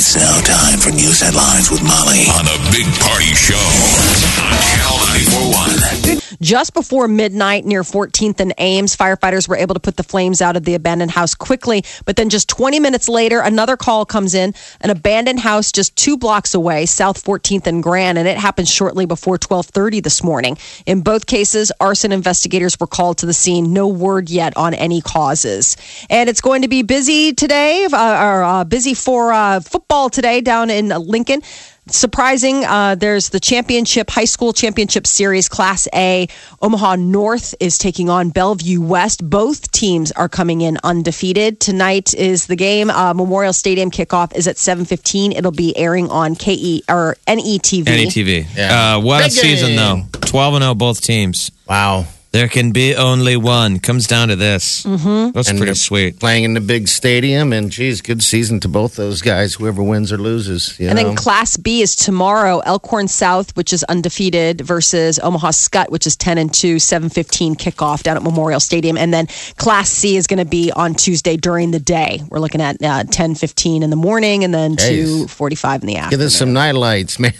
It's now time for news headlines with Molly on a big party show on Channel 941. Just before midnight near 14th and Ames, firefighters were able to put the flames out of the abandoned house quickly. But then just 20 minutes later, another call comes in an abandoned house just two blocks away, South 14th and Grand, and it happened shortly before 1230 this morning. In both cases, arson investigators were called to the scene. No word yet on any causes. And it's going to be busy today, uh, or uh, busy for uh, football today down in Lincoln surprising uh, there's the championship high school championship series class a omaha north is taking on bellevue west both teams are coming in undefeated tonight is the game uh, memorial stadium kickoff is at 7.15 it'll be airing on ke or netv NETV. Yeah. Uh, what a season, game. though. 12 and 0, both teams. Wow. There can be only one. Comes down to this. Mm-hmm. That's And pretty sweet. Playing in the big stadium, and geez, good season to both those guys. Whoever wins or loses, you And know? then Class B is tomorrow. Elkhorn South, which is undefeated, versus Omaha Skutt, which is ten and two. Seven fifteen kickoff down at Memorial Stadium, and then Class C is going to be on Tuesday during the day. We're looking at uh, ten fifteen in the morning, and then two forty five in the afternoon. Give us some night lights, man.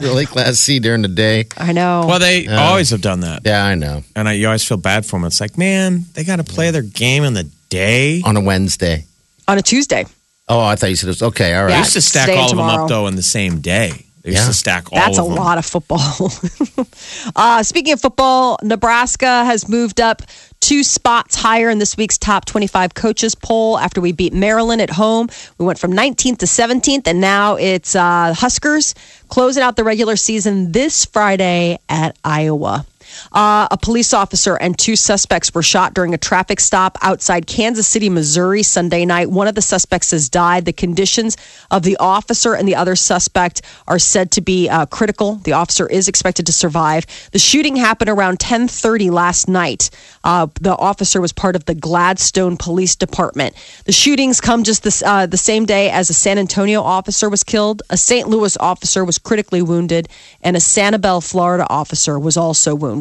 really class C during the day. I know. Well, they always have done that. Yeah, I know. And I, you always feel bad for them. It's like, man, they got to play their game in the day. On a Wednesday. on a Tuesday. Oh, I thought you said it was okay. All right. They right. used to stack today all of them tomorrow. up, though, in the same day. They used Yeah. to stack all That's a of them. lot of football. uh, speaking of football, Nebraska has moved up two spots higher in this week's top 25 coaches poll after we beat Maryland at home. We went from 19th to 17th, and now it's uh, Huskers closing out the regular season this Friday at Iowa. Uh, a police officer and two suspects were shot during a traffic stop outside Kansas City, Missouri, Sunday night. One of the suspects has died. The conditions of the officer and the other suspect are said to be uh, critical. The officer is expected to survive. The shooting happened around 10:30 last night. Uh, the officer was part of the Gladstone Police Department. The shootings come just this, uh, the same day as a San Antonio officer was killed, a St. Louis officer was critically wounded, and a Sanibel, Florida officer was also wounded.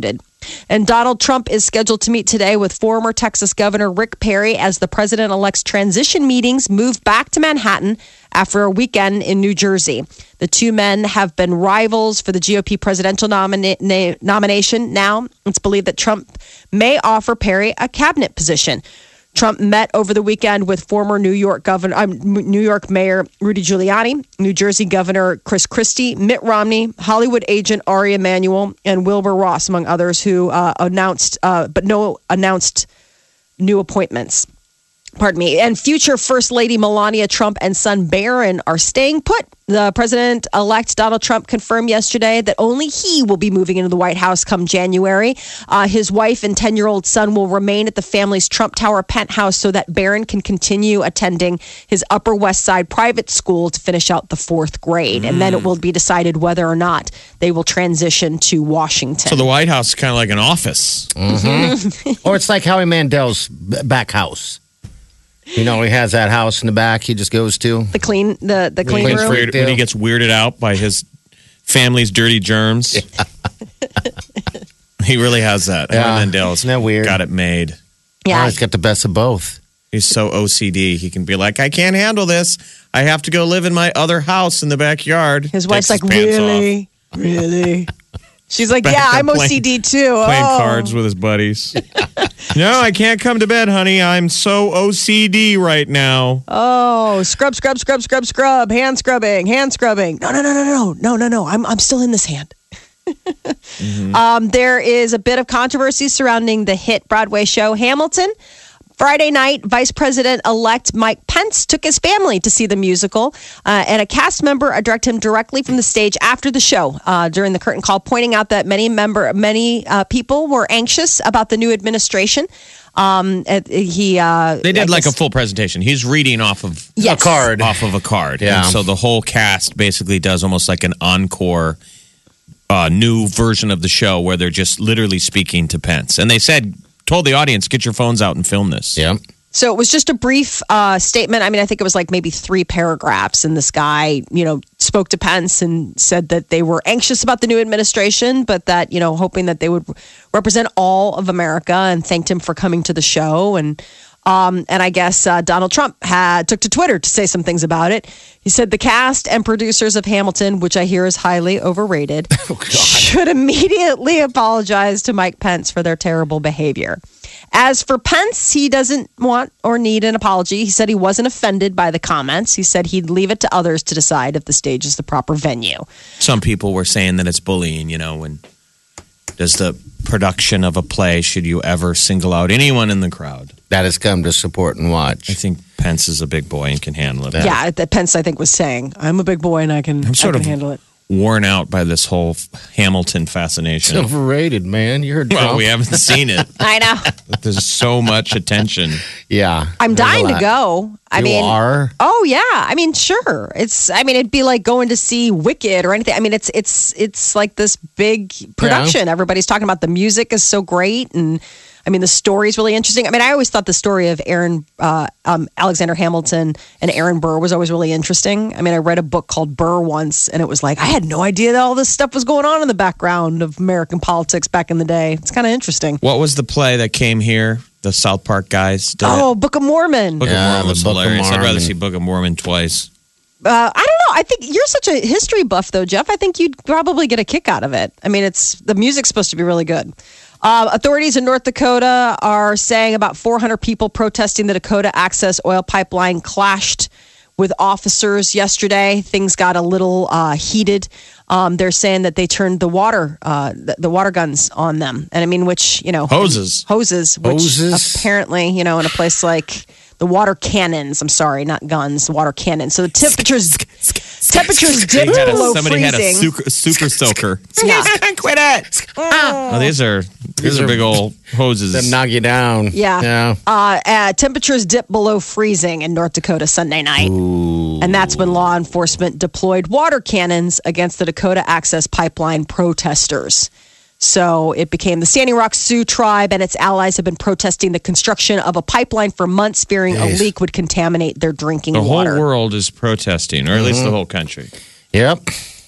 And Donald Trump is scheduled to meet today with former Texas Governor Rick Perry as the president elect's transition meetings move back to Manhattan after a weekend in New Jersey. The two men have been rivals for the GOP presidential nomina- na- nomination. Now it's believed that Trump may offer Perry a cabinet position. Trump met over the weekend with former New York governor, um, New York Mayor Rudy Giuliani, New Jersey Governor Chris Christie, Mitt Romney, Hollywood agent Ari Emanuel, and Wilbur Ross, among others, who uh, announced, uh, but no announced new appointments. Pardon me. And future First Lady Melania Trump and son Barron are staying put. The president elect Donald Trump confirmed yesterday that only he will be moving into the White House come January. Uh, his wife and 10 year old son will remain at the family's Trump Tower penthouse so that Barron can continue attending his Upper West Side private school to finish out the fourth grade. And then it will be decided whether or not they will transition to Washington. So the White House is kind of like an office. or it's like Howie Mandel's back house. You know, he has that house in the back he just goes to. the clean, the, the clean room. Weird, when he gets weirded out by his family's dirty germs. he really has that. Yeah. Mandel's Isn't that weird? got it made. Yeah. Oh, he's got the best of both. He's so OCD. He can be like, I can't handle this. I have to go live in my other house in the backyard. His wife's Takes like, his really? Really? She's like, yeah, I'm playing- OCD too. Playing oh. cards with his buddies. no, I can't come to bed, honey. I'm so OCD right now. Oh, scrub, scrub, scrub, scrub, scrub, hand scrubbing, hand scrubbing. No, no, no, no, no, no, no, no. I'm, I'm still in this hand. um, there is a bit of controversy surrounding the hit Broadway show Hamilton. Friday night, Vice President elect Mike Pence took his family to see the musical, uh, and a cast member addressed him directly from the stage after the show uh, during the curtain call, pointing out that many member many uh, people were anxious about the new administration. Um, he uh, They did I like a full presentation. He's reading off of Yes. A card. off of a card. Yeah. And so the whole cast basically does almost like an encore uh, new version of the show where they're just literally speaking to Pence. And they said, told the audience, get your phones out and film this. Yeah. So it was just a brief uh, statement. I mean, I think it was like maybe three paragraphs. And this guy, you know, spoke to Pence and said that they were anxious about the new administration, but that, you know, hoping that they would represent all of America and thanked him for coming to the show. And um, and I guess uh, Donald Trump had took to Twitter to say some things about it. He said the cast and producers of Hamilton, which I hear is highly overrated, should immediately apologize to Mike Pence for their terrible behavior. As for Pence, he doesn't want or need an apology. He said he wasn't offended by the comments. He said he'd leave it to others to decide if the stage is the proper venue. Some people were saying that it's bullying, you know, when does the production of a play, should you ever single out anyone in the crowd? That has come to support and watch. I think Pence is a big boy and can handle it. Yeah, that Pence I think was saying, "I'm a big boy and I can, I'm sort I can of handle it." Worn out by this whole Hamilton It's fascination. overrated, man. You heard Well, Trump. we haven't seen it. I know. There's so much attention. yeah. I'm dying to go. I you mean, are. Oh yeah, I mean, sure. It's I mean, it'd be like going to see Wicked or anything. I mean, it's it's it's like this big production. Everybody's talking about the music is so great, and I mean, the story is really interesting. I mean, I always thought the story of Aaron uh, um, Alexander Hamilton and Aaron Burr was always really interesting. I mean, I read a book called Burr once, and it was like I had no idea that all this stuff was going on in the background of American politics back in the day. It's kind of interesting. What was the play that came here? The South Park guys did Oh, it. Book of Mormon. Book Yeah, of Mormon was Book of hilarious. I'd rather see Book of Mormon twice. Uh, I don't know. I think you're such a history buff, though, Jeff. I think you'd probably get a kick out of it. I mean, it's the music's supposed to be really good. Uh, authorities in North Dakota are saying about 400 people protesting the Dakota Access Oil Pipeline clashed with officers yesterday. Things got a little uh, heated. Um, they're saying that they turned the water, uh, the, the water guns on them, and I mean, which you know, Hoses. hoses, which Hoses? apparently, you know, in a place like the water cannons. I'm sorry, not guns, water cannons. So the temperatures temperatures They dipped had a- below somebody had a super, super soaker. Yeah. Quit it. Oh, these are these are are- big old hoses. That knock you down. Yeah. Yeah. Uh, uh, temperatures dipped below freezing in North Dakota Sunday night. And that's when law enforcement deployed water cannons against the Dakota Access Pipeline protesters. So it became the Standing Rock Sioux tribe and its allies have been protesting the construction of a pipeline for months, fearing a leak would contaminate their drinking water. the whole world is protesting, or at least the mm-hmm. whole country. Yep.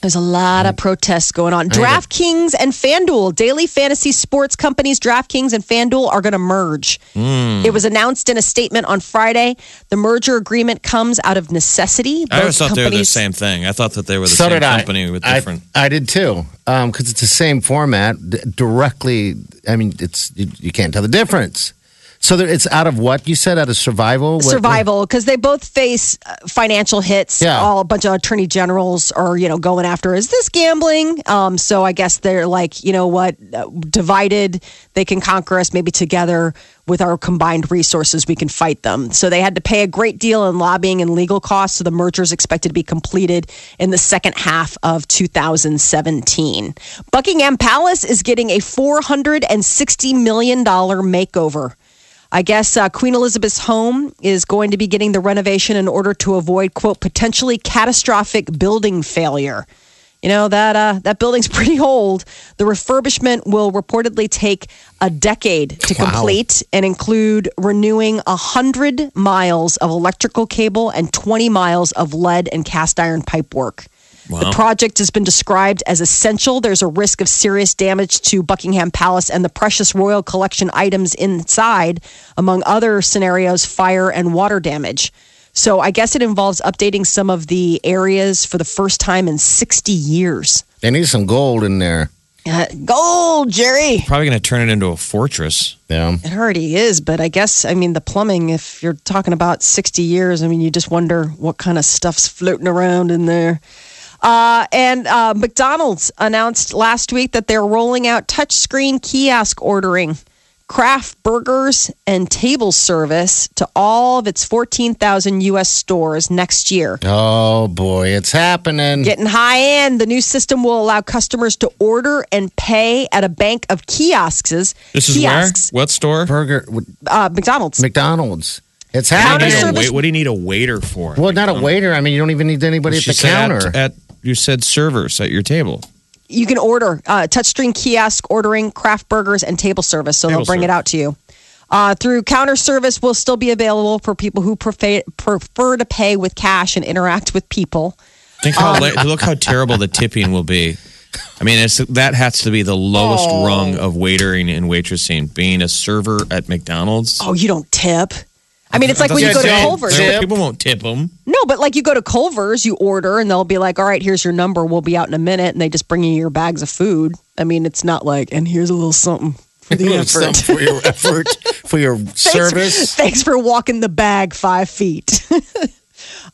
There's a lot of protests going on. DraftKings and FanDuel, daily fantasy sports companies, DraftKings and FanDuel are going to merge. Hmm. It was announced in a statement on Friday. The merger agreement comes out of necessity. I always Both thought they were the same thing. I thought that they were the so same did I. company with I- different. I, did too, um, because it's the same format. d- Directly, I mean, it's you, you can't tell the difference. So there, it's out of what you said, out of survival. Survival because they both face uh, financial hits. Yeah. All a bunch of attorney generals are you know going after is this gambling? Um, so I guess they're like you know what, uh, divided they can conquer us. Maybe together with our combined resources we can fight them. So they had to pay a great deal in lobbying and legal costs. So the merger is expected to be completed in the second half of 2017. Buckingham Palace is getting a 460 million dollar makeover. I guess uh, Queen Elizabeth's home is going to be getting the renovation in order to avoid, quote, potentially catastrophic building failure. You know that uh, that building's pretty old. The refurbishment will reportedly take a decade to Wow. complete and include renewing hundred miles of electrical cable and twenty miles of lead and cast iron pipe work. The project has been described as essential. There's a risk of serious damage to Buckingham Palace and the precious royal collection items inside, among other scenarios, fire and water damage. So I guess it involves updating some of the areas for the first time in 60 years. They need some gold in there. Uh, gold, Jerry. Probably going to turn it into a fortress. Yeah. It already is, but I guess, I mean, the plumbing, if you're talking about 60 years, I mean, you just wonder what kind of stuff's floating around in there. Uh, and uh, McDonald's announced last week that they're rolling out touchscreen kiosk ordering. craft burgers and table service to all of its 14,000 U.S. stores next year. Oh boy, it's happening. Getting high end, the new system will allow customers to order and pay at a bank of kiosks. This is kiosks, where? What store? Burger Uh, McDonald's. McDonald's. It's Counter What do happening. need a service- wait- what do you need a waiter for? Well, not a waiter. I mean, you don't even need anybody at the said at- counter. At, you said servers at your table. you can order uh, touchscreen kiosk ordering craft burgers and table service so Table they'll bring it out to you uh, through counter service will still be available for people who prefer, prefer to pay with cash and interact with people Think how Um, la- look how terrible the tipping will be. I mean, it's, that has to be the lowest Oh. rung of waitering and waitressing. Being a server at McDonald's. oh you don't tip i mean it's like when you Yeah, go to tip. culver's Tip. People won't tip them. no but like you go to culver's you order and they'll be like all right here's your number we'll be out in a minute and they just bring you your bags of food i mean it's not like and here's a little something for the effort for your effort, for your service. Thanks for walking the bag five feet.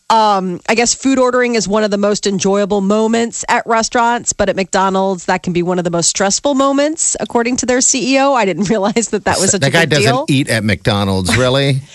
um, I guess food ordering is one of the most enjoyable moments at restaurants, but at McDonald's, that can be one of the most stressful moments, according to their CEO. I didn't realize that that was such that a guy doesn't deal. eat at McDonald's, really.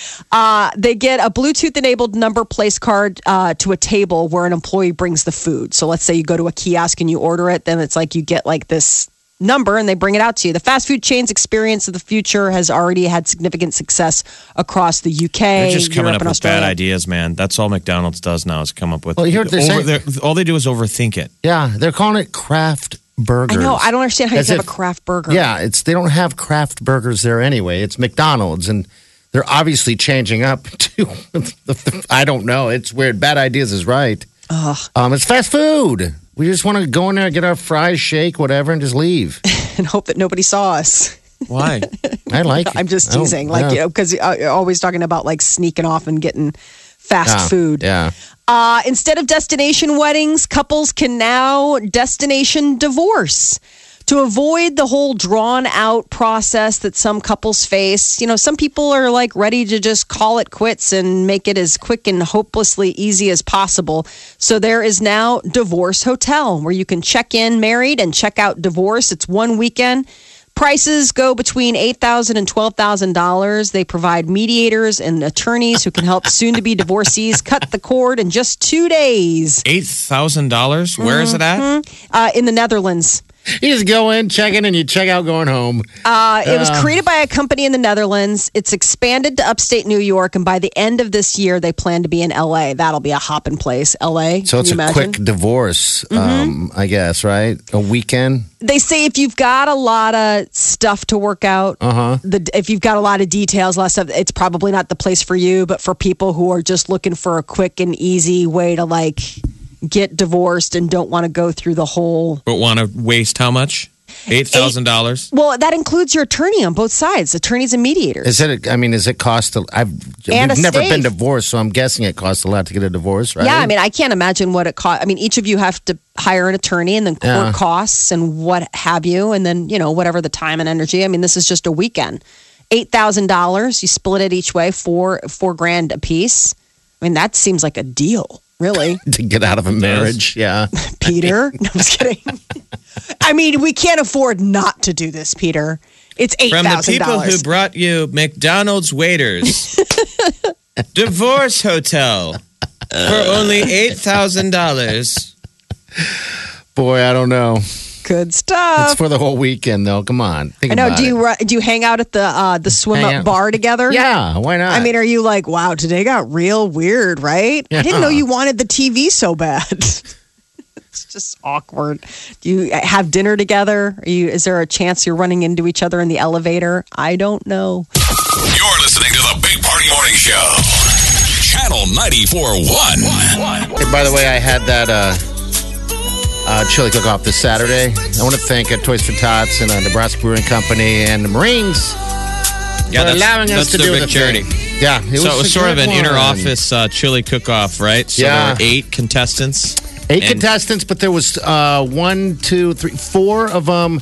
They get a Bluetooth enabled number place card uh, to a table where an employee brings the food. So let's say you go to a kiosk and you order it, then it's like you get like this number and they bring it out to you. The fast food chain's experience of the future has already had significant success across the UK. They're just coming Europe, up and with bad ideas, man. That's all McDonald's does now is come up with. Well, you hear what they're over- they're- all they do is overthink it. yeah, they're calling it craft burgers. I know. I don't understand how you As can have if- a craft burger. Yeah, it's they don't have craft burgers there anyway. It's McDonald's, and they're obviously changing up to. I don't know. It's weird. Bad ideas is right. Um, it's fast food. We just want to go in there, get our fries, shake, whatever, and just leave. and hope that nobody saw us. Why? I like. it. I'm just teasing, like yeah. you know, because you're always talking about like sneaking off and getting fast food. Yeah. Uh, instead of destination weddings, couples can now destination divorce. To avoid the whole drawn out process that some couples face, you know, some people are like ready to just call it quits and make it as quick and hopelessly easy as possible. So there is now Divorce Hotel where you can check in married and check out divorce. It's one weekend. Prices go between eight thousand and twelve thousand dollars. and $12,000. They provide mediators and attorneys who can help soon-to-be divorcees cut the cord in just two days Eight thousand dollars. Where is it at? uh, in the Netherlands. You just go in, check in, and you check out going home. Uh, it was created by a company in the Netherlands. It's expanded to upstate New York, and by the end of this year, they plan to be in LA. That'll be a hopping place. LA. So it's a imagine? quick divorce, um, I guess, right? A weekend. they say if you've got a lot of stuff to work out, uh-huh. the, if you've got a lot of details, a lot of stuff, it's probably not the place for you. But for people who are just looking for a quick and easy way to like get divorced and don't want to go through the whole, But want to waste how much? Eight thousand dollars. well, that includes your attorney on both sides, attorneys and mediators. Is it? I mean, is it cost? I've And we've a never been divorced, so I'm guessing it costs a lot to get a divorce, right? Yeah, I mean, I can't imagine what it cost. I mean, each of you have to hire an attorney and then court Yeah. costs and what have you, and then you know whatever the time and energy. I mean, this is just a weekend. Eight thousand dollars. You split it each way, four four grand a piece. I mean, that seems like a deal, really, to get out of a marriage. Yeah, Peter. No, I'm just kidding. I mean, we can't afford not to do this, Peter. It's eight From the people who brought you McDonald's waiters, divorce hotel for only eight thousand dollars. boy, I don't know. Good stuff. It's for the whole weekend, though. Come on, think I know. about Do it. you do you hang out at the uh, the swim Hang up out. bar together? Yeah, why not? I mean, are you like, wow, today got real weird, right? I didn't know you wanted the TV so bad. it's just awkward. Do you have dinner together? Are you? Is there a chance you're running into each other in the elevator? I don't know. You're listening to the Big Party Morning Show. Channel 94.1. Hey, by the way, I had that uh, uh, chili cook off this Saturday. I want to thank uh, Toys for Tots and uh, Nebraska Brewing Company and the Marines Yeah, for that's, allowing us to do the charity. thing. Yeah, it so it was sort of an inner office uh, chili cook-off, right? So Yeah. there were eight contestants. Eight contestants, but there was uh, one, two, three, four of them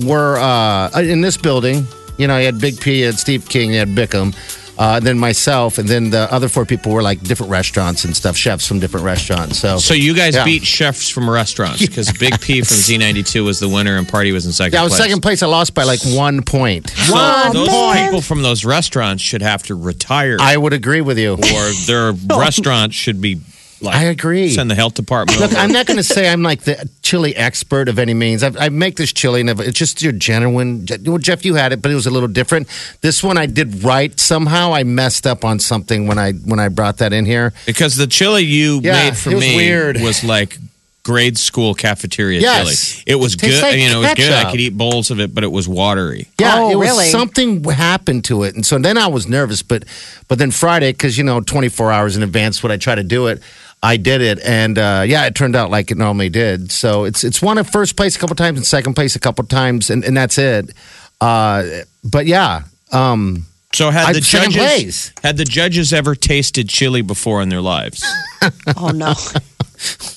were uh, in this building. You know, you had Big P, you had Steve King, you had Bickham. Uh, then myself, and then the other four people were like different restaurants and stuff, chefs from different restaurants. So, So you guys Yeah. beat chefs from restaurants because Big P from Z92 was the winner and Party was in second yeah, I was place. second place. I lost by like one point. So one those point. people from those restaurants should have to retire, I would agree with you. or their restaurant should be like I agree. send the health department. Look, over. I'm not going to say I'm like the chili expert of any means. I, I make this chili, and it's just your genuine. Well, Jeff, you had it, but it was a little different. This one I did right. Somehow I messed up on something when I when I brought that in here. because the chili you Yeah, made for was me weird. was like grade school cafeteria Yes. chili. It was It good. like you know, it was good. I could eat bowls of it, but it was watery. Yeah, Oh, it was really? something happened to it, and so then I was nervous. But but then Friday, because you know, 24 hours in advance, when I try to do it, I did it, and uh, yeah, it turned out like it normally did. So it's it's won at first place a couple times and second place a couple times, and, and that's it. Uh, but yeah, um, So had I'm the second judges place. had the judges ever tasted chili before in their lives? Oh no,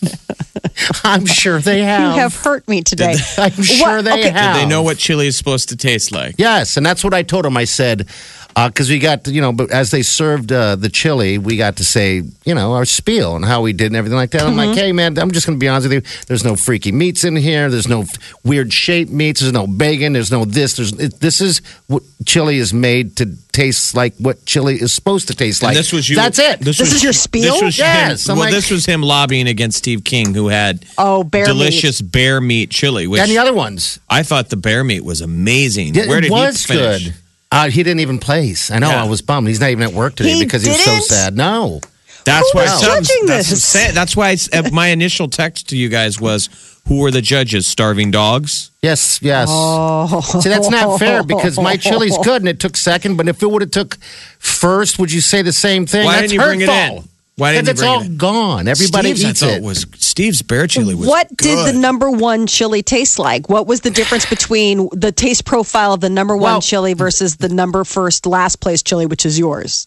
I'm sure they have. you have. have hurt me today. I'm sure What? they Okay. have. Did they know what chili is supposed to taste like? Yes, and that's what I told them. I said, because we got, you know, but as they served uh, the chili, we got to say, you know, our spiel and how we did and everything like that. I'm Mm-hmm. like, hey, man, I'm just going to be honest with you. There's no freaky meats in here. There's no weird shaped meats. There's no bacon. There's no this. There's it, this is what chili is made to taste like what chili is supposed to taste like. and this was you. That's it. This is your spiel? This was Yes, him, well, like- this was him lobbying against Steve King, who had Oh, bear meat. delicious bear meat chili. Which and the other ones. I thought the bear meat was amazing. Yeah, Where it did was he finish? good. Uh, he didn't even place. I know. Yeah. I was bummed. He's not even at work today He because he was so sad. No. That's Who why. was judging that's, this? what I'm saying. That's why I s- uh, my initial text to you guys was, "Who were the judges? Starving dogs." Yes, yes. Oh. See, that's not fair because my chili's good and it took second. But if it would have took first, would you say the same thing? Why that's didn't you bring it in? Why didn't it's all it gone. Everybody Steve's, eats I thought it. was Steve's bear chili was. What did the number one chili taste like? What was the difference between the taste profile of the number one Well- chili versus the number first last place chili, which is yours?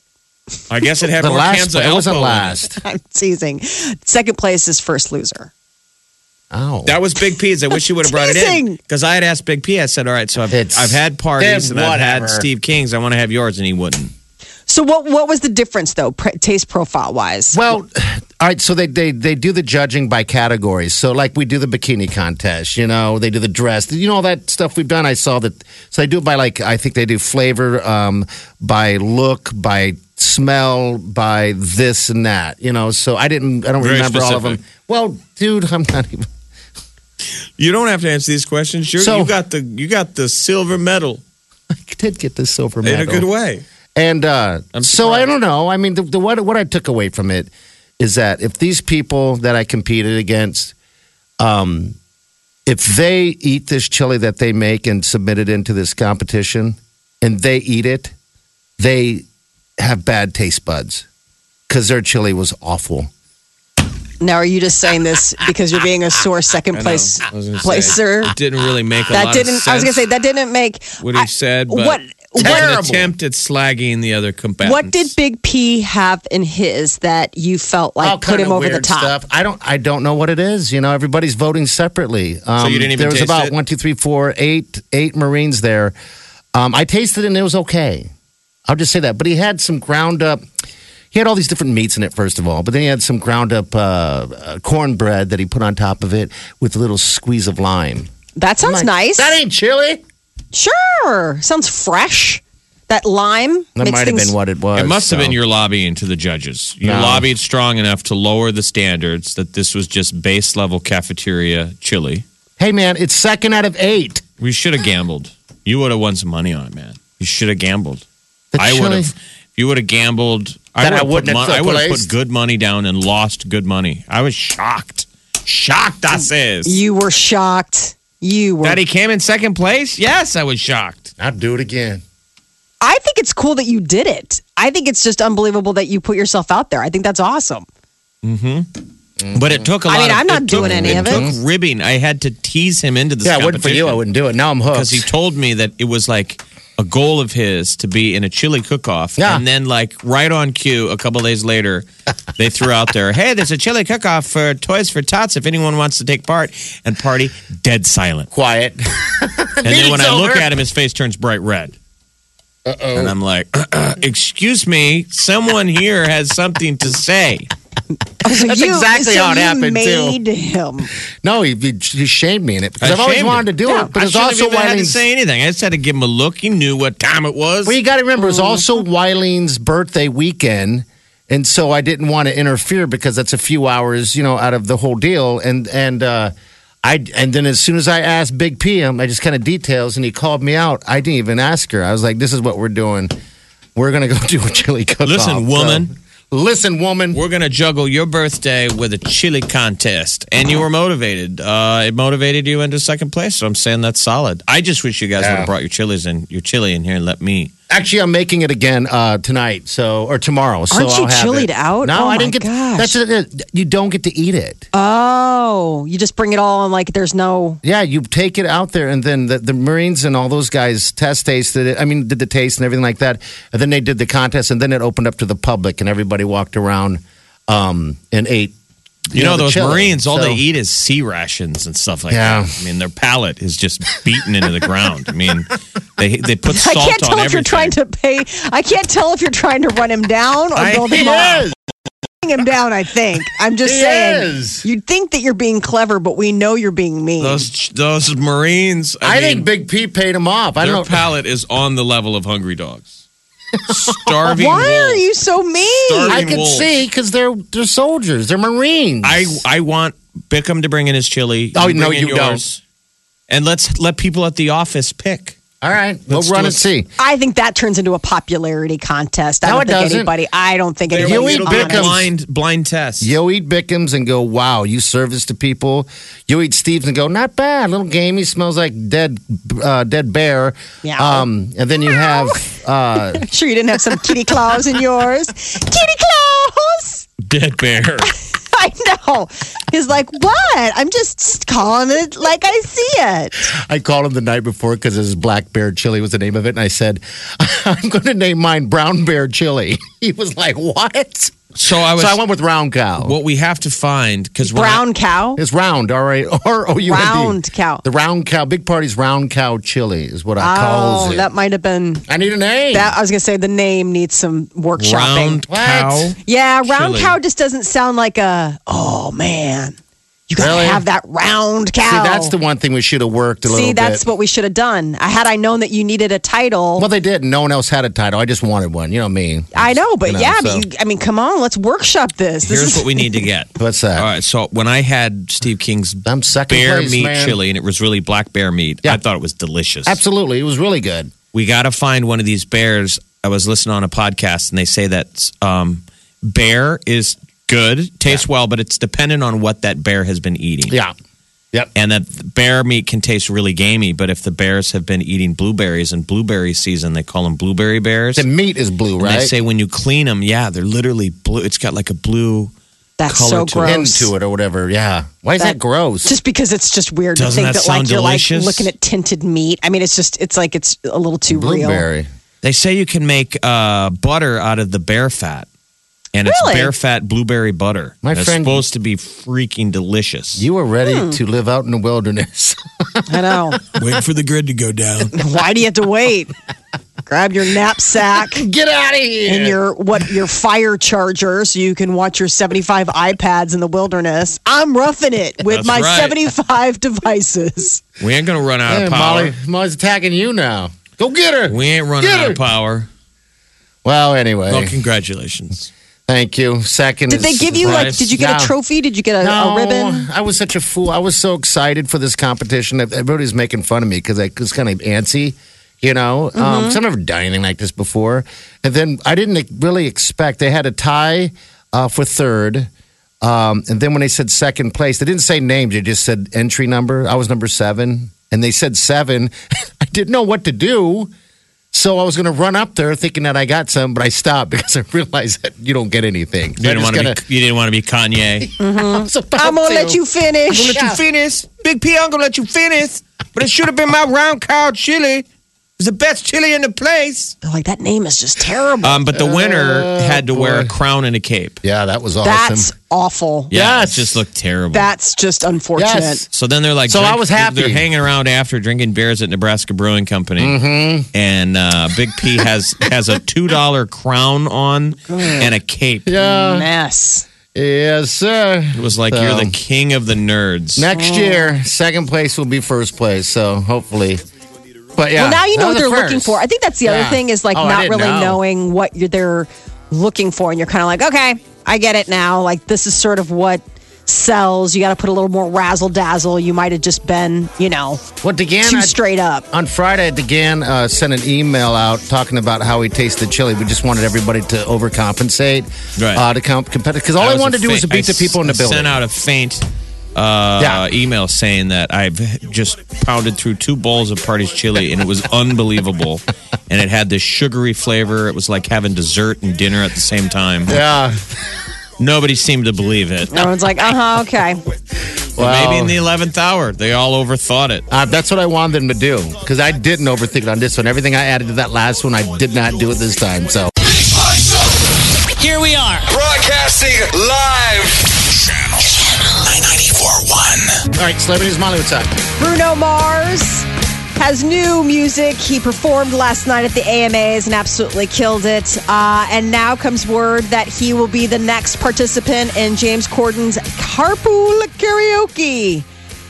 I guess it had the more last, cans of it wasn't Alpo in it. last. I'm teasing. Second place is first loser. Oh, That was Big P's. I wish you would have brought it in because I had asked Big P. I said, "All right, so I've, It's- I've had parties it's and I've had. Steve King's. I want to have yours," and he wouldn't. So what what was the difference though, pre- taste profile wise? well. All right, so they, they they do the judging by categories. So like we do the bikini contest, you know, they do the dress, you know, all that stuff we've done. I saw that. So they do it by like I think they do flavor, um, by look, by smell, by this and that. You know, so I didn't. I don't Very remember all of them. Well, dude, I'm not even. You don't have to answer these questions. You're, So- you got the you got the silver medal I did get the silver medal in a good way. And uh, so I don't know. I mean, the, the what what I took away from it is that if these people that I competed against, um, if they eat this chili that they make and submit it into this competition, and they eat it, they have bad taste buds because their chili was awful. now are you just saying this because you're being a sore second place I was say, placer? it didn't really make a That lot didn't. Of sense I was gonna say that didn't make what he I- said. But what it's what an attempt at slagging the other combatants. what did Big P have in his that you felt like All put him over the top? Stuff. I don't. I don't know what it is. You know, everybody's voting separately. Um, you didn't even There was taste about it? one, two, three, four, eight, eight Marines there. Um, I tasted it and it was okay. I'll just say that. But he had some ground up. He had all these different meats in it, first of all. But then he had some ground up uh, uh, cornbread that he put on top of it with a little squeeze of lime. That sounds Like, nice. That ain't chili. Sure, sounds fresh. That lime That makes might have been what it was. It must have so. been your lobbying to the judges. You No. lobbied strong enough to lower the standards that this was just base level cafeteria chili. Hey, man, it's second out of eight. We should have gambled. You would have won some money on it, man. You should have gambled. The I would have. If you would have gambled, I would I have put, wouldn't have mon- I would have put good money down and lost good money. I was shocked. Shocked, I says. You were shocked. You were. that he came in second place? Yes, I was shocked. I'd do it again. I think it's cool that you did it. I think it's just unbelievable that you put yourself out there. I think that's awesome. Mm-hmm. But it took a I lot I mean, of, I'm not it took- doing any of it. took ribbing. I had to tease him into this Yeah, it wouldn't for you. I wouldn't do it. Now I'm hooked. because he told me that it was like a goal of his to be in a chili cook-off Yeah. and then like right on cue a couple days later they threw out there hey there's a chili cook-off for toys for tots if anyone wants to take part and party dead silent quiet. and then when i look at him his face turns bright red And I'm like, excuse me, someone here has something to say. So That's you- exactly so how it you happened, too. him. No, he, he, he shamed me in it because I I've always wanted him. to do Yeah. it. But I it's also have even had to say anything. I just had to give him a look. He knew what time it was. Well, you got to remember, it's also Wileen's birthday weekend. And so I didn't want to interfere because that's a few hours, you know, out of the whole deal. And, and, uh, I, and then as soon as I asked Big P him, I just kind of details and he called me out. I didn't even ask her. I was like, this is what we're doing. We're going to go do a chili cook off. Listen, woman. Listen, woman. We're going to juggle your birthday with a chili contest. And you were motivated. Uh, it motivated you into second place. So I'm saying that's solid. I just wish you guys would have brought your chilies in, your chili in here and let me. Actually, I'm making it again uh, tonight, so or tomorrow. So Aren't you I'll have chilied it. out? No, Oh I didn't get. gosh. That's it. You don't get to eat it. Oh, you just bring it all and like there's no. Yeah, you take it out there, and then the, the Marines and all those guys test tasted it. I mean, did the taste and everything like that, and then they did the contest, and then it opened up to the public, and everybody walked around um, and ate. You, know, the those chili. Marines, all So- they eat is C rations and stuff like Yeah. that. I mean, their palate is just beaten into the ground. I mean, they they put salt I salt can't tell on if you're trying to pay. I can't tell if you're trying to run him down or I- build him up. is. Running him down, I think. I'm just He saying. is. You'd think that you're being clever, but we know you're being mean. Those those Marines. I, I, mean, think Big P paid him off. I their don't know. palate is on the level of hungry dogs. Starving. Why are you so mean? Starving I can wolves. see because they're they're soldiers. They're Marines. I I want Bickham to bring in his chili. Oh, You no, bring in you yours. And let's let people at the office pick. All right, we'll run do and see. I think that turns into a popularity contest. I No, don't it think doesn't. anybody. I don't think anybody. You anybody's eat on Bickham. it. blind blind test. You'll eat Bickham's and go, wow, you serve this to people. You eat Steve's and go, not bad, little gamey, smells like dead, uh, dead bear. Meow. Um, and then you have, uh, Sure, you didn't have some kitty claws in yours. Kitty claws. Dead bear. I know. He's like, what? I'm just calling it like I see it. I called him the night before because his black bear chili was the name of it, and I said, I'm going to name mine brown bear chili. He was like, what? So I was. so I went with round cow. what we have to find because Brown cow. is round, all right. Or oh, you Round cow. The round cow, Big Party's round cow chili is what I oh, calls Oh, it. that might have been. I need a name. That I was gonna say the name needs some workshopping. round What? cow. Yeah, round Chili. cow just doesn't sound like a. Oh man, you gotta Really? have that round cow. See, that's the one thing we should have worked a See, little that's what we should have done. I had I known that you needed a title. Well, they did. No one else had a title. I just wanted one. You know me. I know, but You know, yeah, so- but you, I mean, come on, let's workshop this. This Here's is what we need to get. What's that? All right. So when I had Steve King's I'm second bear place, meat man. chili, and it was really black bear meat, Yeah. I thought it was delicious. Absolutely, it was really good. we got to find one of these bears. I was listening on a podcast, and they say that um, bear is good, tastes well, but it's dependent on what that bear has been eating. Yeah. Yep. And that bear meat can taste really gamey, but if the bears have been eating blueberries in blueberry season, they call them blueberry bears. The meat is blue, And right? They say when you clean them, yeah, they're literally blue. It's got like a blue. that's color so to it. gross. into it or whatever. Yeah. Why is that, That- gross? Just because it's just weird Doesn't to think that that, like sound you're like looking at tinted meat. I mean, it's just it's like it's a little too real. blueberry. They say you can make uh, butter out of the bear fat, and it's Really? bear fat blueberry butter. My it's friend- supposed to be freaking delicious. You are ready Hmm. to live out in the wilderness. I know. Wait for the grid to go down. Why do you have to wait? Grab your knapsack Get out of here. and your what your fire charger so you can watch your 75 iPads in the wilderness. I'm roughing it with That's my right. 75 devices. We ain't gonna run out Hey, of power. Molly, Molly's attacking you now. Go get her. We ain't running Get out her. of power. Well, anyway, Well, congratulations. Thank you. Second. Did they give you like? Did you get No. a trophy? Did you get a, No, a ribbon? I was such a fool. I was so excited for this competition. Everybody's making fun of me because I was kind of antsy, you know. Mm-hmm. Um, I've never done anything like this before. And then I didn't really expect they had a tie uh, for third. Um, and then when they said second place, they didn't say names. They just said entry number. I was number seven, and they said seven. I didn't know what to do. So I was going to run up there thinking that I got some, but I stopped because I realized that you don't get anything. You didn't want to be. You didn't want to be Kanye. I'm gonna let you finish. I'm going to let you finish, Big P. I'm gonna let you finish. But it should have been my round cow chili. It's the best chili in the place. They're like, that name is just terrible. Um, but the winner had to wear a crown and a cape. Yeah, that was awesome. That's awful. Yeah, Yes. it just looked terrible. That's just unfortunate. Yes. so then they're like, So I was happy. They're hanging around after drinking beers at Nebraska Brewing Company, Mm-hmm. and uh, Big P has has a two dollar crown on and a cape. Yeah. Mess. Yes, sir. It was like So- you're the king of the nerds. Next year, second place will be first place. So hopefully. But yeah. well, now you know what they're the looking for. I think that's the other Yeah. thing is like Oh, not really know. knowing what you're, they're looking for, and you're kind of like, okay, I get it now. Like this is sort of what sells. You got to put a little more razzle dazzle. You might have just been, you know, What DeGan? too I- straight up. on Friday, DeGan uh, sent an email out talking about how he tasted chili. We just wanted everybody to overcompensate, Right. uh, to comp- competitive. Because all That I wanted to do was to fa- beat the I people in the s- building. Sent out a faint uh, Yeah. email saying that I've just pounded through two bowls of Party's chili and it was unbelievable. and it had this sugary flavor. It was like having dessert and dinner at the same time. yeah. Nobody seemed to believe it. Everyone's like, uh huh, okay. But Wow. maybe in the 11th hour, they all overthought it. Uh, that's what I wanted them to do because I didn't overthink it on this one. Everything I added to that last one, I did not do it this time. So Big Party Show. Here we are. Broadcasting live. All right, celebrities, Molly, what's up? Bruno Mars has new music. He performed last night at the AMAs and absolutely killed it. Uh, and now comes word that he will be the next participant in James Corden's Carpool Karaoke.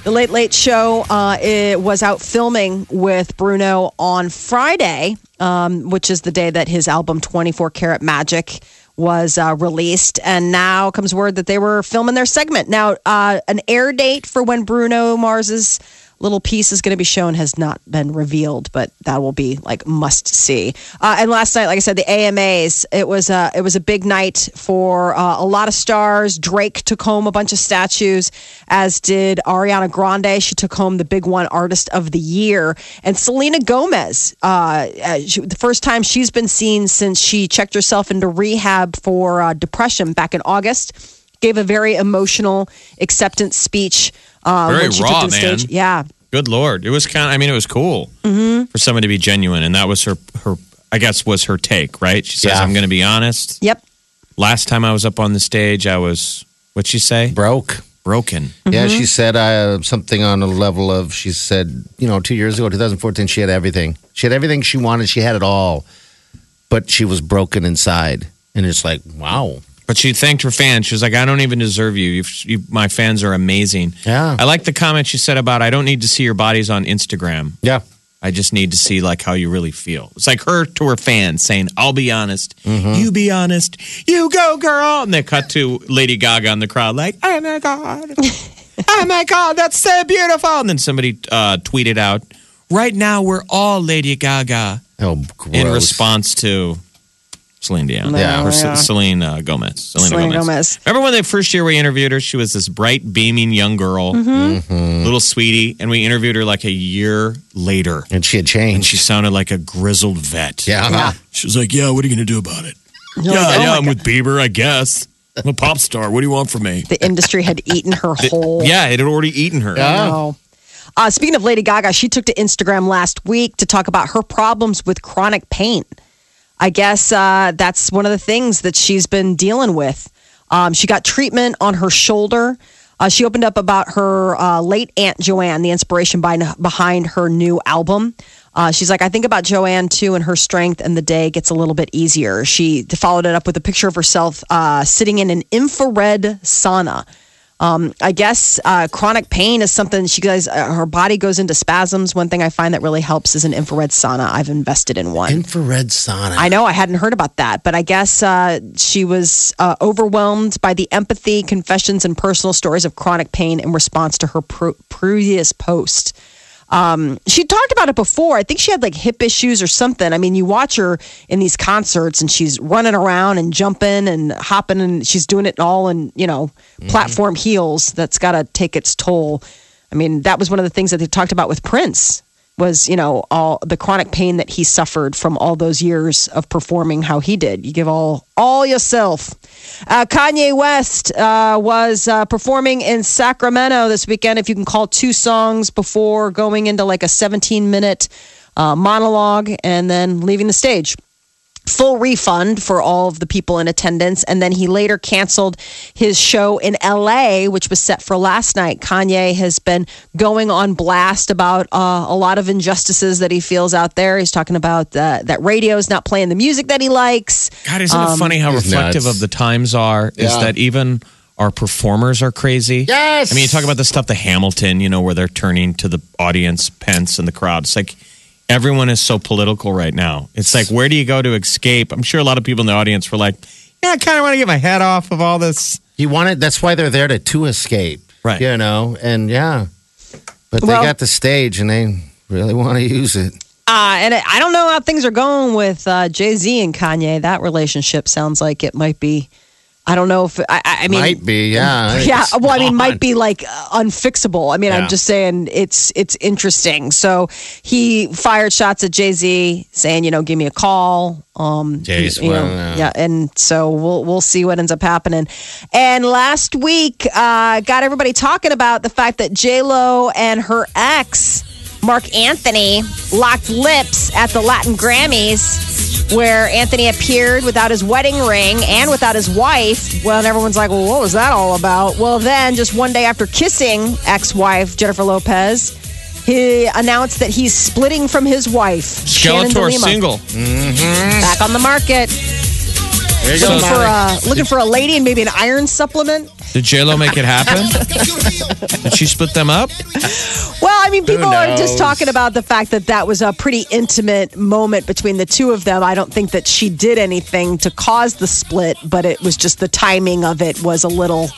The Late Late Show uh, it was out filming with Bruno on Friday, um, which is the day that his album 24 Karat Magic was uh, released. And now comes word that they were filming their segment. Now, uh, an air date for when Bruno Mars's little piece is going to be shown has not been revealed, but that will be like must see. Uh, and last night, like I said, the AMAs it was a it was a big night for uh, a lot of stars. Drake took home a bunch of statues, as did Ariana Grande. She took home the big one, Artist of the Year, and Selena Gomez. Uh, uh, she, the first time she's been seen since she checked herself into rehab for uh, depression back in August. Gave a very emotional acceptance speech. Uh, Very when she raw, took to the man. stage. Yeah, Good Lord. It was kind of, I mean, it was cool for someone to be genuine. And that was her, her, I guess, was her take, right? She says, Yeah. I'm going to be honest. Yep. Last time I was up on the stage, I was, what'd she say? Broke. Broken. Yeah, she said uh, something on a level of, she said, you know, two years ago, 2014, she had everything. She had everything she wanted. She had it all, but she was broken inside. And it's like, wow. But she thanked her fans. She was like, I don't even deserve you. You've, you. My fans are amazing. Yeah. I like the comment she said about, I don't need to see your bodies on Instagram. Yeah. I just need to see like how you really feel. It's like her to her fans saying, "I'll be honest, you be honest, you go, girl." And they cut to Lady Gaga in the crowd, like, "Oh my god, oh my god, that's so beautiful." And then somebody uh, tweeted out, "Right now, we're all Lady Gaga." Oh, gross. In response to Celine Dion, Yeah. or Ce- Celine uh, Gomez, Selena Selena Gomez. Gomez. Remember when the first year we interviewed her? She was this bright, beaming young girl, Mm-hmm. little sweetie, and we interviewed her like a year later And she had and changed. she sounded like a grizzled vet. yeah. She was like, "Yeah, what are you going to do about it?" You're yeah, like, oh yeah, I'm God. with Bieber, I guess. I'm a pop star. What do you want from me? The industry had eaten her whole. Yeah, it had already eaten her. No. Uh, speaking of Lady Gaga, she took to Instagram last week to talk about her problems with chronic pain. I guess uh, that's one of the things that she's been dealing with. Um, she got treatment on her shoulder. Uh, she opened up about her uh, late Aunt Joanne, the inspiration by, behind her new album. Uh, she's like, I think about Joanne too, and her strength, and the day gets a little bit easier. She followed it up with a picture of herself uh, sitting in an infrared sauna. Um, I guess uh, chronic pain is something she guys. Uh, her body goes into spasms. One thing I find that really helps is an infrared sauna. I've invested in one. Infrared sauna. I know I hadn't heard about that, but I guess uh, she was uh, overwhelmed by the empathy, confessions, and personal stories of chronic pain in response to her pr- previous post. Um, she talked about it before. I think she had like hip issues or something. I mean, you watch her in these concerts and she's running around and jumping and hopping and she's doing it all in, you know, platform heels. That's got to take its toll. I mean, that was one of the things that they talked about with Prince was, you know, all the chronic pain that he suffered from all those years of performing how he did. You give all all yourself. Uh, Kanye West uh, was uh, performing in Sacramento this weekend. If you can call two songs before going into like a 17 minute uh, monologue and then leaving the stage full refund for all of the people in attendance. And then he later canceled his show in LA, which was set for last night. Kanye has been going on blast about uh, a lot of injustices that he feels out there. He's talking about uh, that radio is not playing the music that he likes. God, isn't it funny how reflective nuts. of the times are? Is that even our performers are crazy? Yes. I mean, you talk about the stuff, the Hamilton, you know, where they're turning to the audience, Pence, and the crowd. It's like everyone is so political right now. It's like, where do you go to escape? I'm sure a lot of people in the audience were like, yeah, I kind of want to get my head off of all this. You want it? That's why they're there to to escape. Right. You know, and yeah. But Well- they got the stage and they really want to use it. Uh, and I don't know how things are going with uh, Jay Z and Kanye. That relationship sounds like it might be. I don't know if I, I mean Might be, yeah. yeah well i mean might be like unfixable i mean Yeah. i'm just saying it's it's interesting so he fired shots at jay-z saying you know give me a call um Jay's you know, well, yeah. yeah and so we'll we'll see what ends up happening and last week uh got everybody talking about the fact that j-lo and her ex Marc Anthony locked lips at the Latin Grammys, where Anthony appeared without his wedding ring and without his wife. Well, and everyone's like, well, what was that all about? Well, then, just one day after kissing ex wife Jennifer Lopez, he announced that he's splitting from his wife. Skeletor single. Back on the market. There you go, Looking for, Molly. uh, looking for a lady and maybe an iron supplement. Did J-Lo make it happen? Did she split them up? Well, I mean, people are just talking about the fact that that was a pretty intimate moment between the two of them. I don't think that she did anything to cause the split, but it was just the timing of it was a little,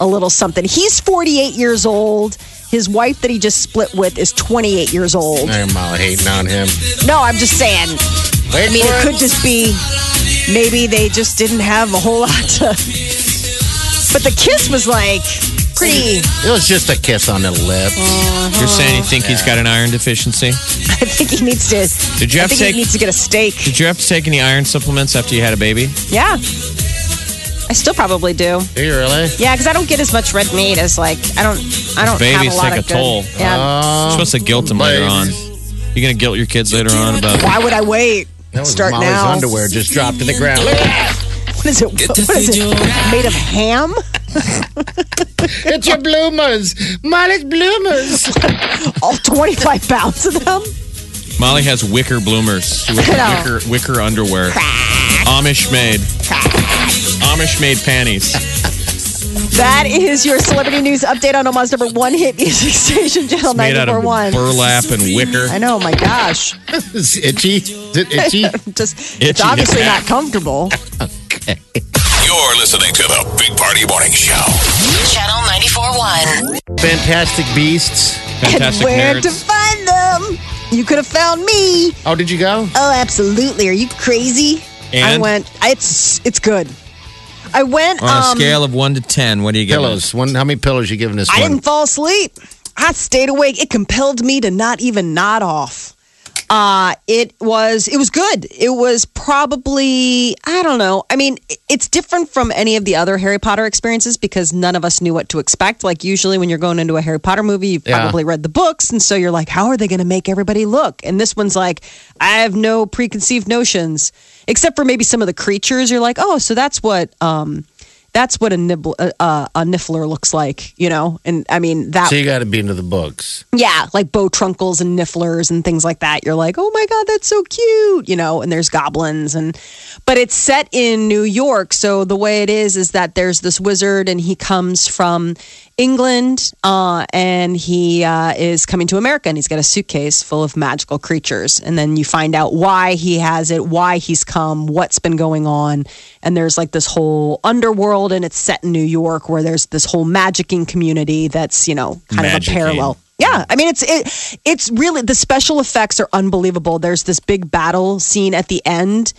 a little something. He's 48 years old. His wife that he just split with is 28 years old. Hey, Molly hating on him. No, I'm just saying. Wait I mean, for it could just be maybe they just didn't have a whole lot to. But the kiss was like pretty. It was just a kiss on the lip. Uh-huh. You're saying you think he's got an iron deficiency? I think he needs to. Did you I have to take- he needs to get a steak. Did you have to take any iron supplements after you had a baby? Yeah. I still probably do. Do you really? Yeah, because I don't get as much red meat as like I don't. I don't. Babies have a lot take of a good- toll. Yeah. You're supposed to guilt them later on. You're gonna guilt your kids later on about Why would I wait? That was Start Molly's now. underwear just dropped to the ground. Look at that. What is it? What is it? Made of ham? It's your bloomers. Molly's bloomers. All twenty five pounds of them. Molly has wicker bloomers. She wears I wicker wicker underwear. Amish made. Amish made panties. That is your celebrity news update on Omaha's number one hit music station, Channel Made out of 941. burlap and wicker. I know, my gosh. It's itchy. Is it itchy? Just Itchy it's obviously back. not comfortable. You're listening to the Big Party Morning Show. Channel 94.1. Fantastic beasts. Fantastic and where to nerds. find them? You could have found me. Oh, did you go? Oh, absolutely. Are you crazy? I And? went. It's it's good. I went On a um, scale of one to ten, what do you give Pillows. One. How many pillows you giving this I one? didn't fall asleep. I stayed awake. It compelled me to not even nod off. Uh, it was it was good. It was probably I don't know. I mean, it's different from any of the other Harry Potter experiences because none of us knew what to expect. Like usually when you're going into a Harry Potter movie, you've Yeah. probably read the books and so you're like, how are they going to make everybody look? And this one's like, I have no preconceived notions except for maybe some of the creatures. You're like, "Oh, so that's what um that's what a nibble uh, uh, a niffler looks like, you know?" And I mean, that So you got to be into the books. yeah, like bowtruckles and nifflers and things like that. You're like, oh my god, that's so cute, you know. And there's goblins and, but it's set in New York. So the way it is is that there's this wizard and he comes from England, uh, and he uh, is coming to America and he's got a suitcase full of magical creatures. And then you find out why he has it, why he's come, what's been going on. And there's like this whole underworld, and it's set in New York where there's this whole magicking community that's you know kind of a parallel. Yeah, I mean it's it it's really the special effects are unbelievable. There's this big battle scene at the end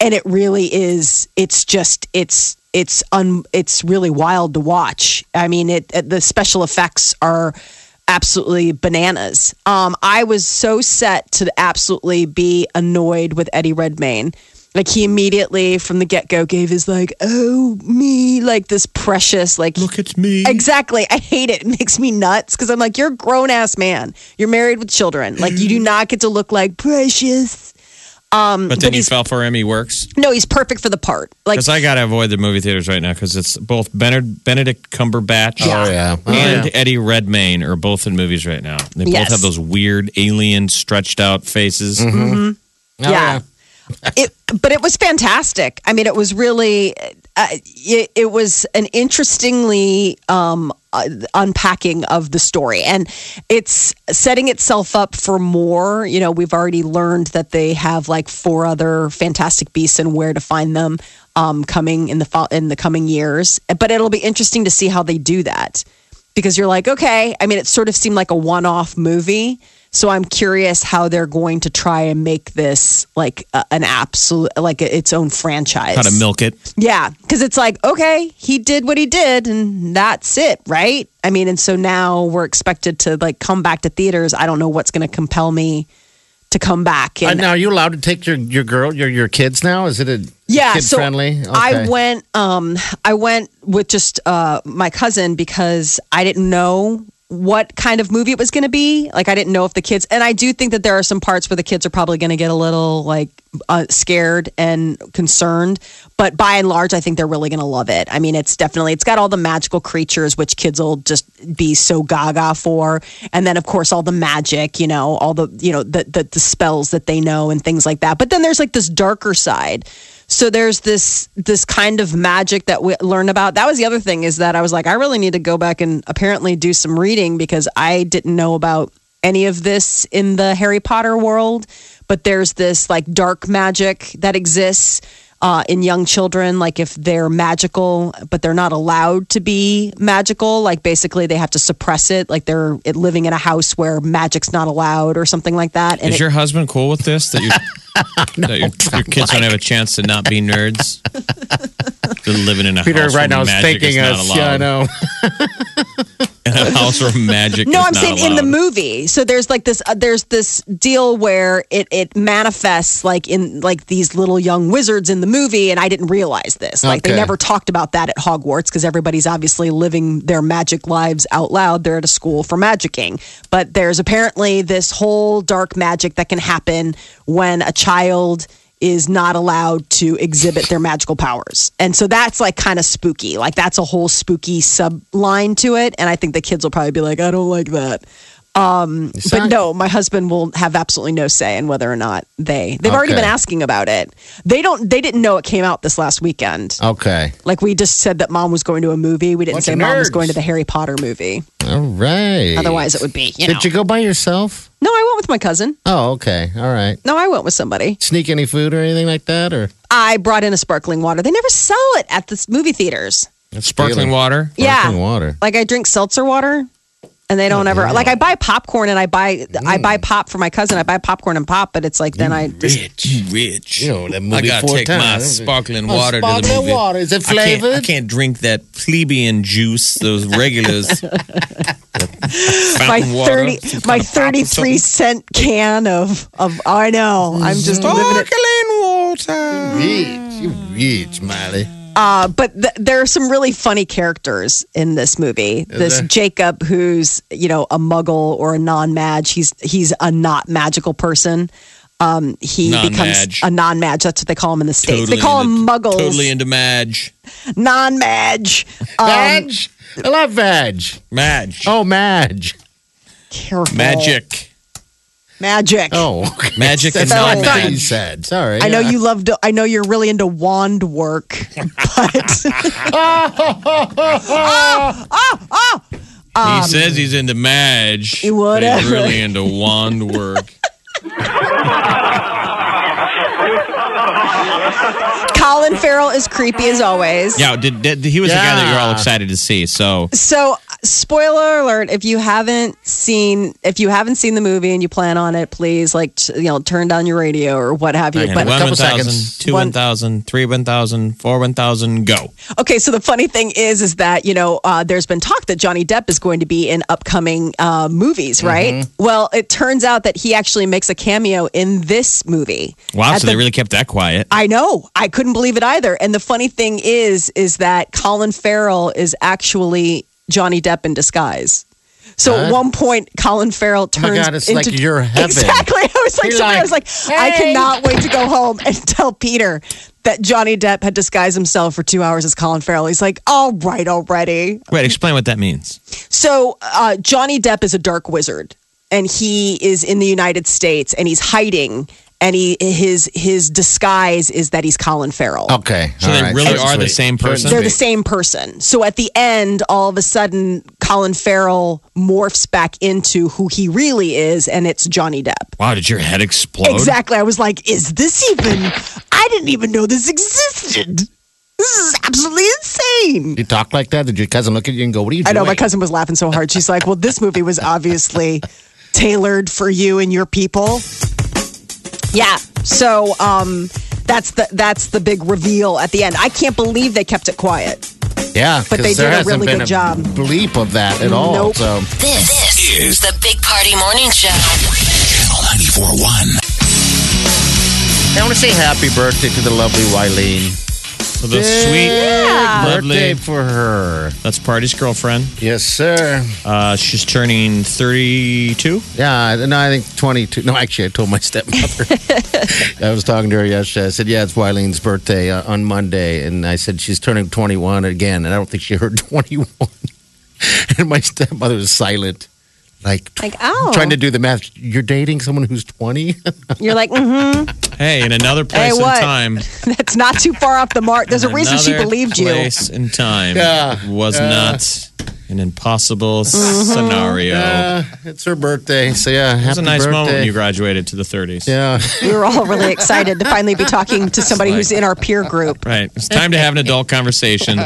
and it really is it's just it's it's un it's really wild to watch. I mean it, it the special effects are absolutely bananas. Um I was so set to absolutely be annoyed with Eddie Redmayne. Like he immediately from the get go gave his like, oh me, like this precious, like Look at me. Exactly. I hate it. It makes me nuts because I'm like, you're a grown ass man. You're married with children. Like you do not get to look like precious. Um, But then you he's fell for him. He works. no, he's perfect for the part. Like Because I got to avoid the movie theaters right now because it's both Benedict, Benedict Cumberbatch Oh, yeah. Oh, and yeah. Eddie Redmayne are both in movies right now. They Yes. both have those weird alien stretched out faces. Oh, yeah. it, but it was fantastic. I mean, it was really, uh, it, it was an interestingly um, uh, unpacking of the story, and it's setting itself up for more. You know, we've already learned that they have like four other Fantastic Beasts and where to find them um, coming in the in the coming years. But it'll be interesting to see how they do that because you're like, okay. I mean, it sort of seemed like a one-off movie. So I'm curious how they're going to try and make this like a, an absolute, like a, its own franchise. How to milk it. Yeah, because it's like, okay, he did what he did, and that's it, right? I mean, and so now we're expected to like come back to theaters. I don't know what's going to compel me to come back. Uh, And now, are you allowed to take your, your girl, your your kids now? Is it a yeah, kid so friendly? I went, um, I went with just uh, my cousin because I didn't know what kind of movie it was going to be. Like, I didn't know if the kids, and I do think that there are some parts where the kids are probably going to get a little like uh, scared and concerned. But by and large, I think they're really going to love it. I mean, it's definitely it's got all the magical creatures which kids will just be so gaga for, and then of course all the magic, you know, all the you know the the, the spells that they know and things like that. But then there's like this darker side. So there's this this kind of magic that we learn about. That was the other thing is that I was like, I really need to go back and apparently do some reading because I didn't know about any of this in the Harry Potter world. But there's this like dark magic that exists uh, in young children, like if they're magical, but they're not allowed to be magical. Like basically, they have to suppress it. Like they're living in a house where magic's not allowed or something like that. And Is it- your husband cool with this? That, you, that your, your kids don't have a chance to not be nerds? They're living in a Peter house right where now is magic thinking is not us. allowed. Yeah, I know. A house where magic No, I'm saying in the movie. So there's like this. Uh, there's this deal where it it manifests like in like these little young wizards in the movie, and I didn't realize this. Like they never talked about that at Hogwarts because everybody's obviously living their magic lives out loud. They're at a school for magicking, but there's apparently this whole dark magic that can happen when a child is not allowed to exhibit their magical powers. And so that's like kind of spooky. Like that's a whole spooky subline to it. And I think the kids will probably be like, I don't like that. Um, but no, my husband will have absolutely no say in whether or not they they've already been asking about it. They don't they didn't know it came out this last weekend. Okay. Like we just said that mom was going to a movie. We didn't Bunch say of mom was going to the Harry Potter movie. All right. Otherwise it would be, you know. Did you go by yourself? no, I went with my cousin. Oh, okay. All right. No, I went with somebody. Sneak any food or anything like that, or I brought in a sparkling water. They never sell it at the movie theaters. Sparkling Stealing. water. yeah. Sparkling water. Like I drink seltzer water and they don't oh, ever like I buy popcorn and I buy I buy mm. pop for my cousin. I buy popcorn and pop, but it's like then I just Rich, rich. You know that I movie gotta four take my times. sparkling Oh, water to sparkling the movie. water. Is it I can't, I can't drink that plebeian juice, those regulars. my Fountain water, thirty my kind of pop or thirty three something. can of of oh, I know. I'm just living it. Sparkling water. Rich. You rich, Miley. Uh, but th- there are some really funny characters in this movie. this there? Jacob, who's you know a Muggle or a non-Mage. He's he's a not magical person. Um, he becomes Non-Mage. a non-Mage. That's what they call him in the states. Totally they call him into- Muggles. Totally into Madge. non-Mage. Um, Madge. I love Vag. Madge. Oh, Madge. careful. Magic. Magic. Oh, okay. Magic That's and what I thought you non-Madge. said. Sorry. I know Yeah. you love. To, I know you're really into wand work, but ah, ah, ah. he um, says he's into Madge. but Whatever. He's really into wand work. Colin Farrell is creepy as always. Yeah, did, did, he was the guy that you're all excited to see. So So spoiler alert if you haven't seen if you haven't seen the movie and you plan on it please like t- you know turn down your radio or what have you but one couple 1,000, seconds. two One- 1,000, three 1,000, four 1,000, go. okay so the funny thing is is that you know uh, there's been talk that johnny depp is going to be in upcoming uh, movies right Mm-hmm. well it turns out that he actually makes a cameo in this movie Wow, At so the- they really kept that quiet. I know. I couldn't believe it either. And the funny thing is, is that Colin Farrell is actually Johnny Depp in disguise. So at one point, Colin Farrell Oh my turns God, it's into like your heaven. Exactly. I was like, like, was like, I cannot wait to go home and tell Peter that Johnny Depp had disguised himself for two hours as Colin Farrell. He's like, all right, already. Wait, explain what that means. So uh, Johnny Depp is a dark wizard, and he is in the United States, and he's hiding. And he his his disguise is that he's Colin Farrell. Okay. So all they right, really short and are the same person? They're the same person. So at the end, all of a sudden, Colin Farrell morphs back into who he really is, and it's Johnny Depp. Wow, did your head explode? Exactly. I was like, is this even? I didn't even know this existed. This is absolutely insane. You talk like that? Did your cousin look at you and go, "What are you I doing?" know my cousin was laughing so hard. She's like, well, this movie was obviously tailored for you and your people. Yeah. So um, that's the that's the big reveal at the end. I can't believe they kept it quiet. Yeah, But they there did a hasn't really been good job. Bleep of that at all. Nope. So This, this is the Big Party Morning Show. Channel 94.1. I want to say happy birthday to the lovely Wileen. So the sweet, Birthday lovely, for her. that's Party's girlfriend. Yes, sir. Uh, she's turning 32. Yeah, no, I think 22. No, actually, I told my stepmother. I was talking to her yesterday. I said, yeah, it's Wileen's birthday uh, on Monday. And I said, she's turning 21 again. And I don't think she heard 21. and my stepmother was silent. Like, Like, oh, trying to do the math. You're dating someone who's 20? You're like, mm-hmm. Hey, in another place and what? time. That's not too far off the mark. There's a reason she believed you. Place and time Yeah, was yeah. not an impossible Mm-hmm. scenario. Uh, it's her birthday. So, yeah, it was a nice birthday. moment when you graduated to the 30s. Yeah. We were all really excited to finally be talking to somebody who's in our peer group. Right. It's time to have an adult conversation.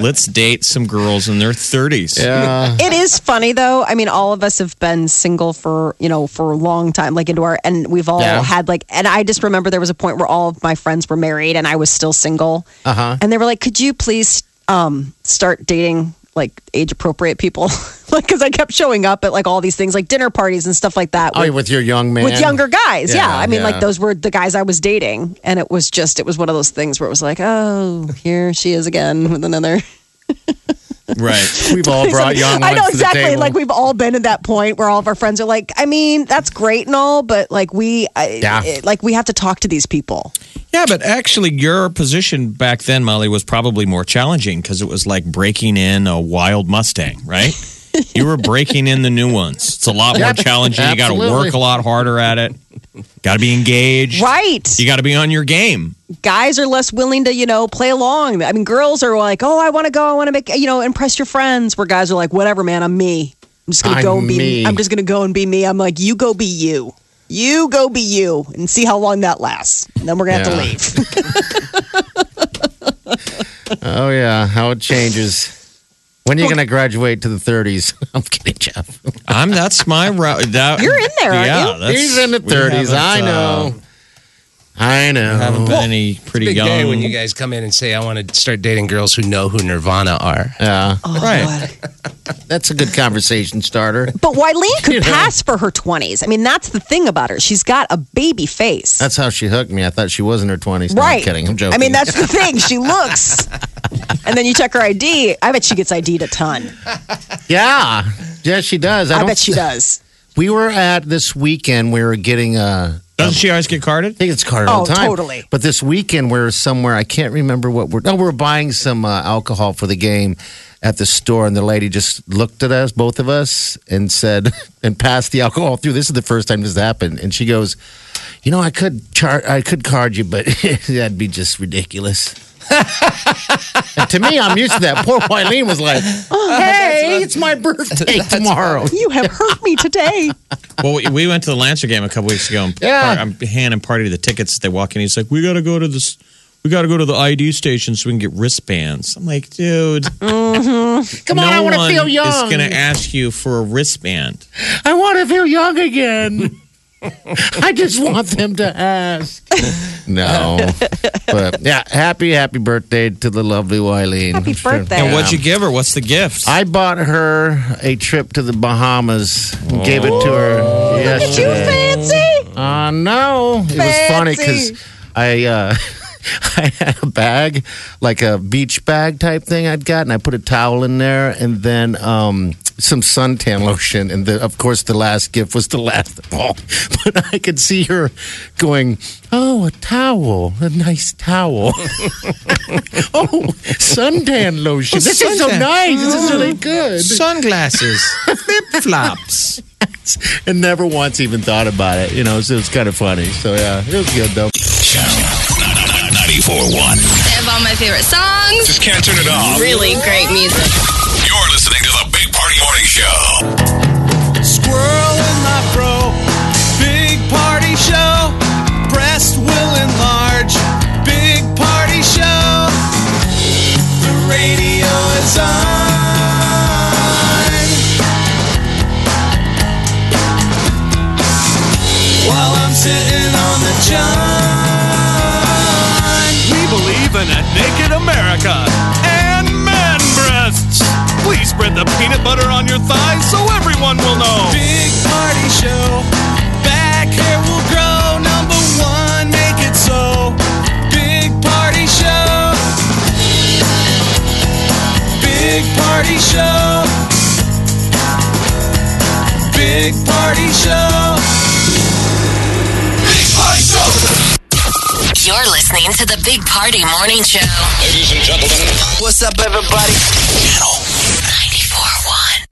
Let's date some girls in their 30s. Yeah. It is funny though. I mean, all of us have been single for you know for a long time, like into our, and we've all Yeah. had like, and I just remember there was a point where all of my friends were married and I was still single, Uh-huh. and they were like, "Could you please um, start dating like age appropriate people?" like, because I kept showing up at like all these things, like dinner parties and stuff like that. Oh, with- with your young man? with younger guys. Yeah. Yeah, I mean, yeah. like those were the guys I was dating. And it was just, it was one of those things where it was like, oh, here she is again with another. Right. We've all brought young I know ones to the exactly. Like we've all been at that point where all of our friends are like, I mean, that's great and all, but like we, I, Yeah. it- like we have to talk to these people. Yeah, but actually, your position back then, Molly, was probably more challenging because it was like breaking in a wild Mustang, right? You were breaking in the new ones. It's a lot more Yep, challenging. You got to work a lot harder at it. Got to be engaged. Right. You got to be on your game. Guys are less willing to, you know, play along. I mean, girls are like, oh, I want to go. I want to make, you know, impress your friends. Where guys are like, whatever, man, I'm me. I'm just going to go and be me. I'm just going to go and be me. I'm like, you go be you. You go be you and see how long that lasts. And then we're going to Yeah. have to leave. Oh yeah, how it changes. When are you going to graduate to the 30s? I'm kidding, Jeff. I'm. That's my route. That, You're in there, aren't yeah, you? that's- He's in the we 30s. I haven't, know. uh, I know. haven't been any pretty Big young. day when you guys come in and say, I want to start dating girls who know who Nirvana are. yeah, Oh, Right. that's a good conversation starter. But Wileen could You know. pass for her 20s. I mean, that's the thing about her. She's got a baby face. That's how she hooked me. I thought she was in her 20s. No, right. I'm kidding. I'm joking. I mean, that's the thing. She looks. and then you check her ID. I bet she gets ID'd a ton. yeah. Yes, she does. I, I don't, bet she does. We were at this weekend. We were getting uh, Doesn't she always get carded? I think it's carded all Oh, the time. totally. But this weekend we're somewhere. I can't remember what we're. No, we're buying some uh, alcohol for the game at the store, and the lady just looked at us, both of us, and said, and passed the alcohol through. This is the first time this happened, and she goes, "You know, I could char- I could card you, but that'd be just ridiculous." and to me, I'm used to that. Poor Wileen was like, oh, oh, "Hey, it's my birthday tomorrow." You have hurt me today. Well, we- we went to the Lancer game a couple weeks ago. And Yeah. I'm handing party the tickets. They walk in. He's like, "We got to go to this. we got to go to the ID station so we can get wristbands. I'm like, dude, mm-hmm. Come no on, I want to one feel is young. going to ask you for a wristband. I want to feel young again. I just want them to ask. No, but yeah, happy happy birthday to the lovely Wileen. Happy birthday. And what'd you give her? What's the gift? I bought her a trip to the Bahamas and gave it to her Look at you, yesterday. fancy. Uh, no, it was funny because I uh, I had a bag, like a beach bag type thing I'd got, and I put a towel in there, and then um, some suntan lotion, and the, of course the last gift was the last of oh, all. But I could see her going, "Oh, a towel, a nice towel. oh, suntan lotion. Oh, this is so suntan. nice. This is really oh, good." Sunglasses, flip flops. and never once even thought about it. You know, so it's kind of funny. So yeah, it was good though. Channel 94.1. They have all my favorite songs. Just can't turn it off. Really great music. You're listening Breast will enlarge. Big party show. The radio is on. While I'm sitting on the john. We believe in a naked America and man breasts. Please spread the peanut butter on your thighs so everyone will know. Big party show. Party show. Big party show. Big Party Show. You're listening to the Big Party Morning Show. Ladies and gentlemen, What's up, everybody? Channel